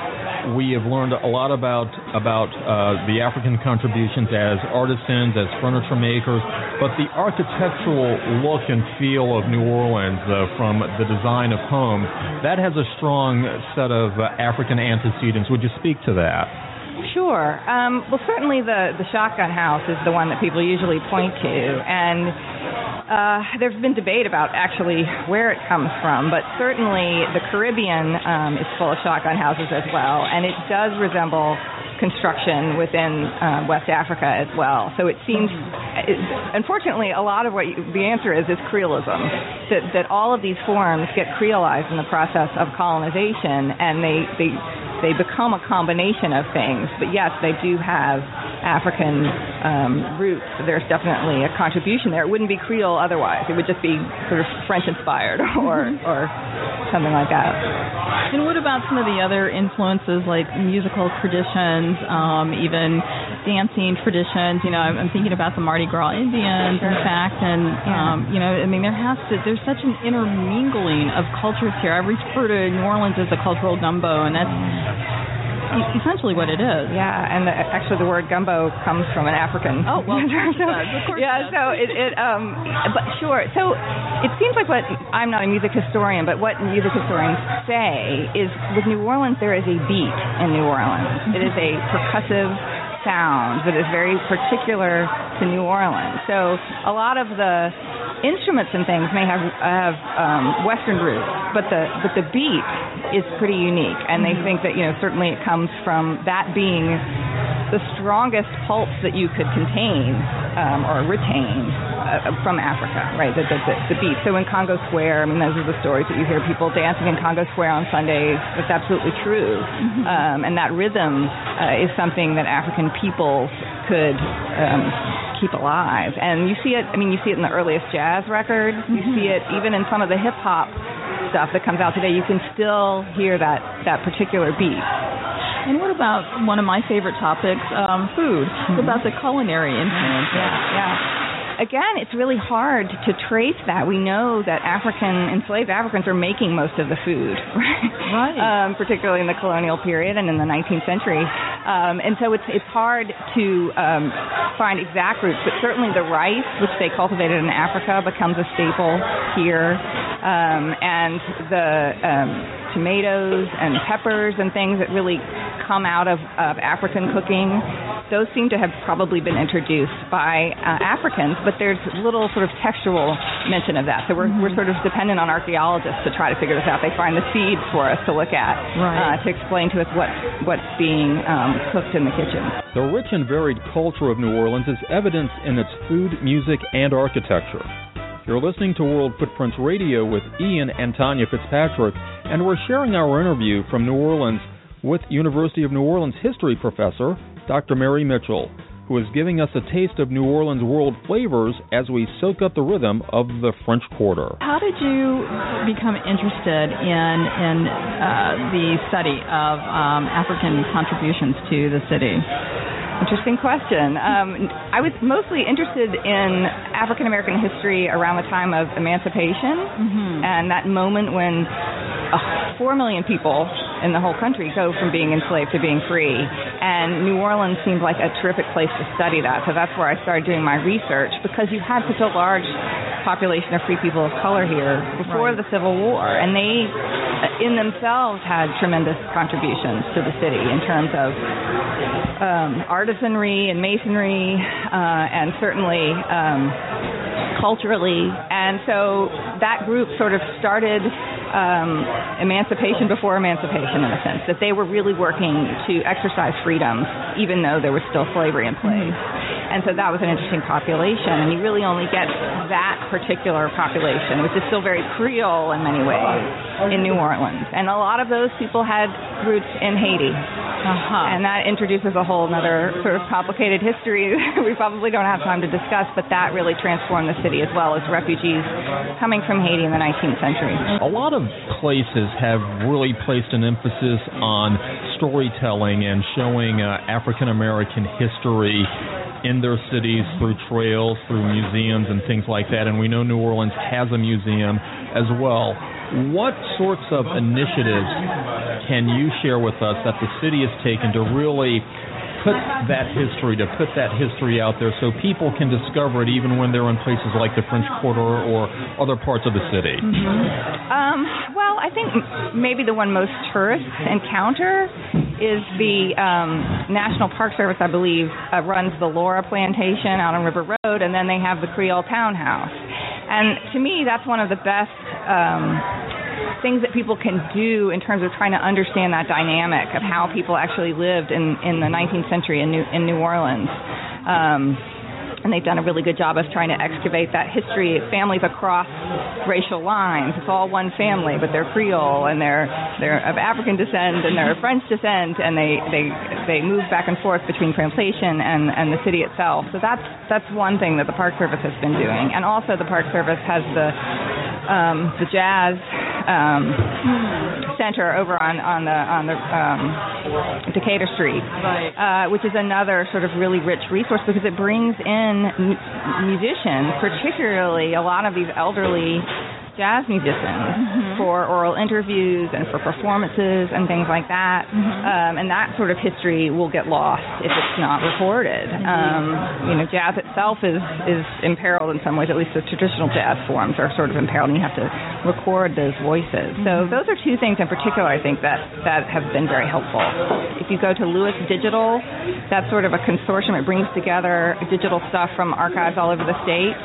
we have learned a lot about about uh, the African contributions as artisans, as furniture makers, but the architectural look and feel of New Orleans, uh, from the design of homes, that has a strong set of uh, African antecedents. Would you speak to that? Sure. Um, well, certainly the the shotgun house is the one that people usually point to, and uh, there's been debate about actually where it comes from, but certainly the Caribbean um, is full of shotgun houses as well, and it does resemble construction within uh, West Africa as well. So it seems, it, unfortunately, a lot of what you, the answer is is Creolism. That that all of these forms get creolized in the process of colonization, and they they they become a combination of things. But yes, they do have African um, roots. There's definitely a contribution there. It wouldn't be Creole otherwise. It would just be sort of French inspired or or something like that. And what about some of the other influences like musical traditions, um, even dancing traditions? You know, I'm, I'm thinking about the Mardi Gras Indians, in fact, and um, you know, I mean, there has to there's such an intermingling of cultures here. I refer to New Orleans as a cultural gumbo, and that's essentially what it is. Yeah, and the, actually the word gumbo comes from an African. Oh well, so, of course. Yeah, so it, it um, but sure. So it seems like what I'm not a music historian, but what music historians say is with New Orleans there is a beat in New Orleans. It is a percussive sound that is very particular to New Orleans. So a lot of the instruments and things may have have um, Western roots, but the but the beat is pretty unique, and they think that you know certainly it comes from that being the strongest pulse that you could contain um, or retain uh, from Africa, right? The, the, the, the beat. So in Congo Square, I mean, those are the stories that you hear people dancing in Congo Square on Sundays. That's absolutely true, mm-hmm. um, and that rhythm uh, is something that African people could um, keep alive. And you see it. I mean, you see it in the earliest jazz records. You mm-hmm. see it even in some of the hip hop stuff that comes out today, you can still hear that that particular beat. And what about one of my favorite topics, um, food? Mm-hmm. What about the culinary influence? Yeah, yeah again, it's really hard to trace that. We know that African enslaved Africans are making most of the food, right? Right. Um, particularly in the colonial period and in the 19th century, um, and so it's it's hard to um, find exact roots. But certainly the rice, which they cultivated in Africa, becomes a staple here, um, and the um, tomatoes and peppers and things that really come out of, of African cooking. Those seem to have probably been introduced by uh, Africans, but there's little sort of textual mention of that. So we're, mm-hmm. we're sort of dependent on archaeologists to try to figure this out. They find the seeds for us to look at right. uh, to explain to us what, what's being um, cooked in the kitchen. The rich and varied culture of New Orleans is evident in its food, music, and architecture. You're listening to World Footprints Radio with Ian and Tanya Fitzpatrick, and we're sharing our interview from New Orleans with University of New Orleans history professor Dr. Mary Mitchell, who is giving us a taste of New Orleans world flavors as we soak up the rhythm of the French Quarter. How did you become interested in in uh, the study of um, African contributions to the city? Interesting question. Um, I was mostly interested in African American history around the time of emancipation mm-hmm. and that moment when uh, four million people in the whole country go from being enslaved to being free. And New Orleans seemed like a terrific place to study that. So that's where I started doing my research because you had such a large population of free people of color here before right. the Civil War, and they, in themselves, had tremendous contributions to the city in terms of um, artisanry and masonry, uh, and certainly um, culturally. And so that group sort of started um, emancipation before emancipation, in a sense, that they were really working to exercise freedoms, even though there was still slavery in place. Mm-hmm. And so that was an interesting population, and you really only get that particular population, which is still very Creole in many ways, in New Orleans. And a lot of those people had roots in Haiti. Uh-huh. And that introduces a whole other sort of complicated history we probably don't have time to discuss, but that really transformed the city as well as refugees coming from Haiti in the 19th century. A lot of places have really placed an emphasis on storytelling and showing uh, African American history in their cities through trails, through museums, and things like that. And we know New Orleans has a museum as well. What sorts of initiatives can you share with us that the city has taken to really put that history, to put that history out there so people can discover it even when they're in places like the French Quarter or other parts of the city? Um, well, I think maybe the one most tourists encounter is the um, National Park Service, I believe, uh, runs the Laura Plantation out on River Road, and then they have the Creole Townhouse. And to me, that's one of the best um, things that people can do in terms of trying to understand that dynamic of how people actually lived in, in the 19th century in New, in New Orleans. Um, and they've done a really good job of trying to excavate that history. Families across racial lines. It's all one family, but they're Creole and they're they're of African descent and they're of French descent, and they they they move back and forth between plantation and and the city itself. So that's that's one thing that the Park Service has been doing, and also the Park Service has the um, the jazz um, center over on on the on the um, Decatur Street, uh, which is another sort of really rich resource because it brings in mu- musicians, particularly a lot of these elderly jazz musicians for oral interviews and for performances and things like that. Um, and that sort of history will get lost if it's not recorded. Um, you know, jazz itself is is imperiled in some ways. At least the traditional jazz forms are sort of imperiled, and you have to record those voices. So those are two things in particular I think that that have been very helpful. If you go to Lewis Digital, that's sort of a consortium. It brings together digital stuff from archives all over the state.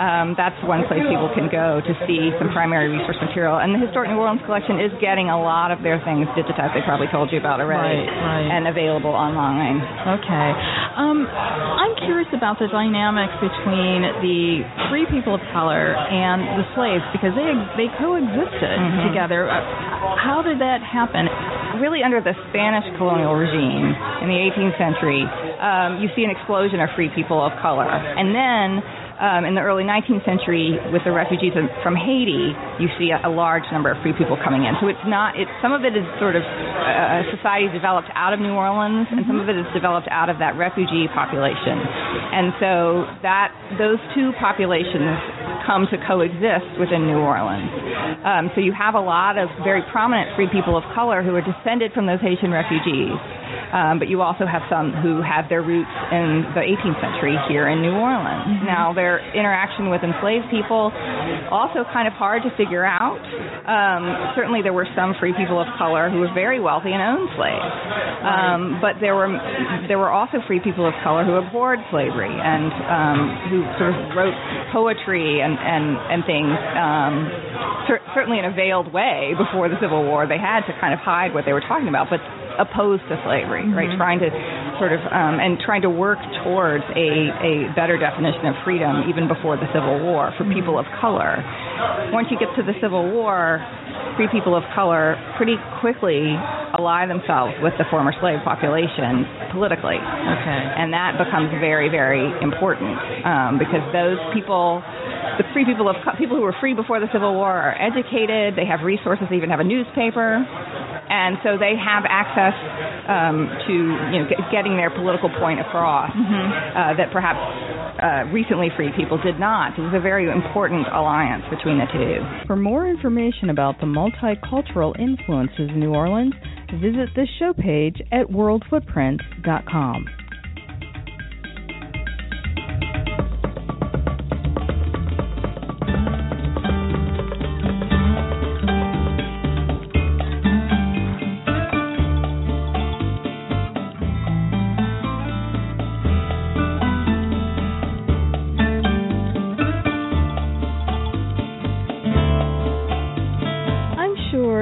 Um, that's one place people can go to see some primary resource material. And the Historic New Orleans Collection is getting a lot of their things digitized. They probably told you about already, Right, right. and available online. Okay. Um, I'm curious about the dynamics between the free people of color and the slaves because they they coexisted Mhm. together. Uh, How did that happen? really under the Spanish colonial regime in the 18th century, um, you see an explosion of free people of color. And then um, in the early 19th century, with the refugees from Haiti, you see a, a large number of free people coming in. So it's not, it's, some of it is sort of uh, society developed out of New Orleans, and some of it is developed out of that refugee population. And so that those two populations come to coexist within New Orleans. Um, so you have a lot of very prominent free people of color who are descended from those Haitian refugees. Um, but you also have some who have their roots in the 18th century here in New Orleans. Now, their interaction with enslaved people also kind of hard to figure out. Um, certainly, there were some free people of color who were very wealthy and owned slaves, um, but there were there were also free people of color who abhorred slavery and um, who sort of wrote poetry and and and things. Um, cer- certainly in a veiled way before the Civil War, they had to kind of hide what they were talking about, but opposed to slavery, right? Trying to sort of um, and trying to work towards a a better definition of freedom even before the Civil War for people of color. Once you get to the Civil War, free people of color pretty quickly ally themselves with the former slave population politically. Okay. And that becomes very, very important um, because those people, the free people of people who were free before the Civil War, are educated. They have resources. They even have a newspaper, and so they have access um, to you know get, getting their political point across uh, that perhaps uh, recently freed people did not. It was a very important alliance between the two. For more information about the multicultural influences in New Orleans, visit the show page at worldfootprints.com.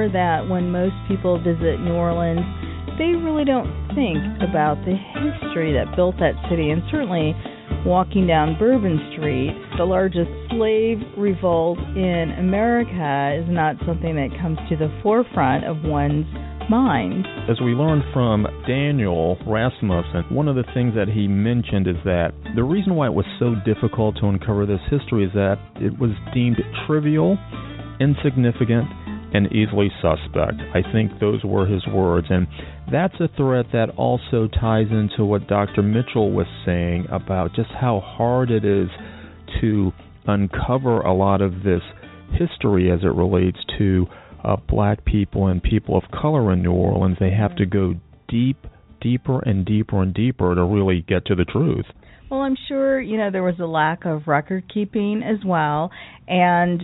that when most people visit New Orleans, they really don't think about the history that built that city, and certainly walking down Bourbon Street. The largest slave revolt in America is not something that comes to the forefront of one's mind. As we learned from Daniel Rasmussen, one of the things that he mentioned is that the reason why it was so difficult to uncover this history is that it was deemed trivial, insignificant, and easily suspect. I think those were his words. And that's a threat that also ties into what Dr. Mitchell was saying about just how hard it is to uncover a lot of this history as it relates to uh, black people and people of color in New Orleans. They have to go deep, deeper, and deeper and deeper to really get to the truth. Well, I'm sure, you know, there was a lack of record keeping as well. And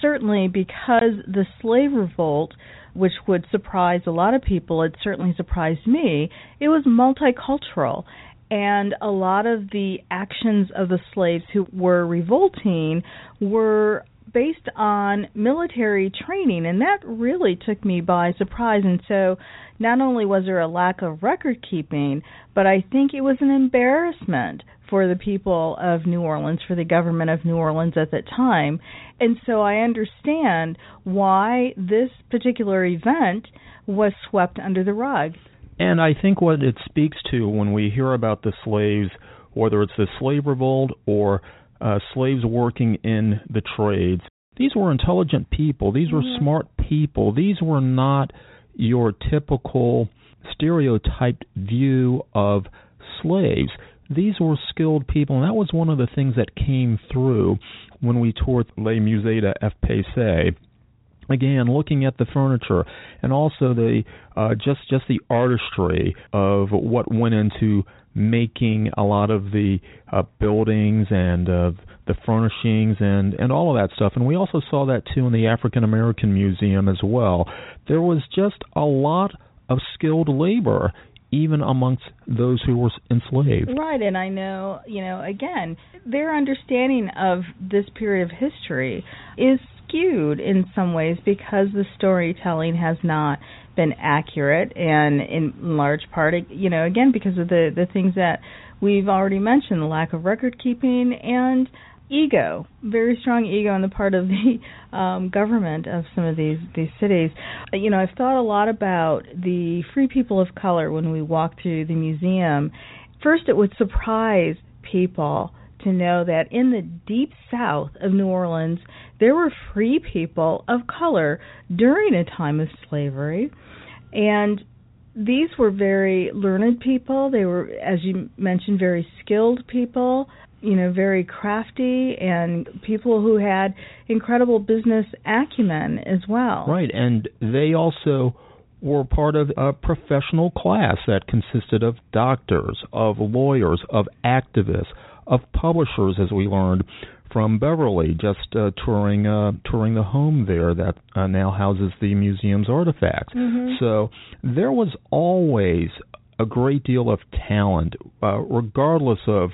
certainly because the slave revolt, which would surprise a lot of people, it certainly surprised me, it was multicultural. And a lot of the actions of the slaves who were revolting were based on military training, and that really took me by surprise. And so, not only was there a lack of record keeping, but I think it was an embarrassment for the people of New Orleans, for the government of New Orleans at that time. And so I understand why this particular event was swept under the rug. And I think what it speaks to when we hear about the slaves, whether it's the slave revolt or uh, slaves working in the trades, these were intelligent people. These were mm-hmm. smart people. These were not your typical stereotyped view of slaves these were skilled people, and that was one of the things that came through when we toured Les Musées de FPC. Again, looking at the furniture and also the uh, just just the artistry of what went into making a lot of the uh, buildings and uh, the furnishings and and all of that stuff. And we also saw that too in the African American Museum as well. There was just a lot of skilled labor even amongst those who were enslaved. Right, and I know, you know, again, their understanding of this period of history is skewed in some ways because the storytelling has not been accurate and in large part you know again because of the the things that we've already mentioned the lack of record keeping and ego, very strong ego on the part of the um, government of some of these these cities. You know, I've thought a lot about the free people of color when we walk through the museum. First, it would surprise people to know that in the deep south of New Orleans, there were free people of color during a time of slavery. And these were very learned people. They were, as you mentioned, very skilled people you know, very crafty and people who had incredible business acumen as well. Right, and they also were part of a professional class that consisted of doctors, of lawyers, of activists, of publishers, as we learned from Beverly, just uh, touring uh, touring the home there that uh, now houses the museum's artifacts. Mm-hmm. So there was always a great deal of talent, uh, regardless of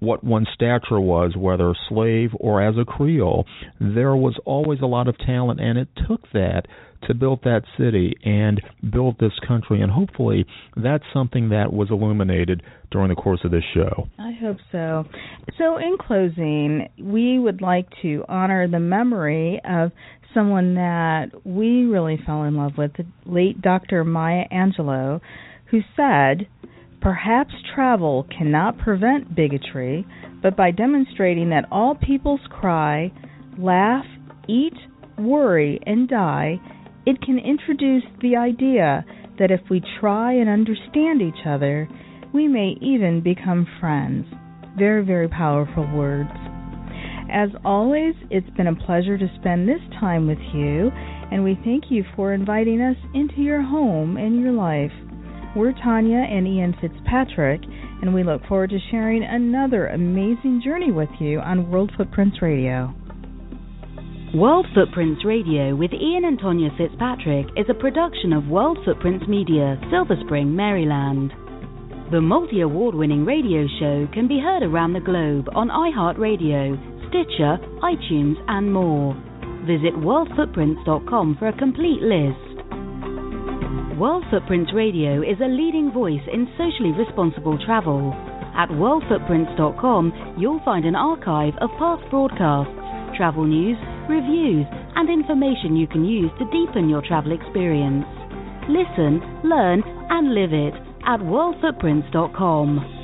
what one's stature was, whether slave or as a Creole, there was always a lot of talent, and it took that to build that city and build this country. And hopefully, that's something that was illuminated during the course of this show. I hope so. So, in closing, we would like to honor the memory of someone that we really fell in love with, the late Dr. Maya Angelou, who said, Perhaps travel cannot prevent bigotry, but by demonstrating that all peoples cry, laugh, eat, worry, and die, it can introduce the idea that if we try and understand each other, we may even become friends. Very, very powerful words. As always, it's been a pleasure to spend this time with you, and we thank you for inviting us into your home and your life. We're Tanya and Ian Fitzpatrick, and we look forward to sharing another amazing journey with you on World Footprints Radio. World Footprints Radio with Ian and Tanya Fitzpatrick is a production of World Footprints Media, Silver Spring, Maryland. The multi award winning radio show can be heard around the globe on iHeartRadio, Stitcher, iTunes, and more. Visit worldfootprints.com for a complete list. World Footprints Radio is a leading voice in socially responsible travel. At worldfootprints.com, you'll find an archive of past broadcasts, travel news, reviews, and information you can use to deepen your travel experience. Listen, learn, and live it at worldfootprints.com.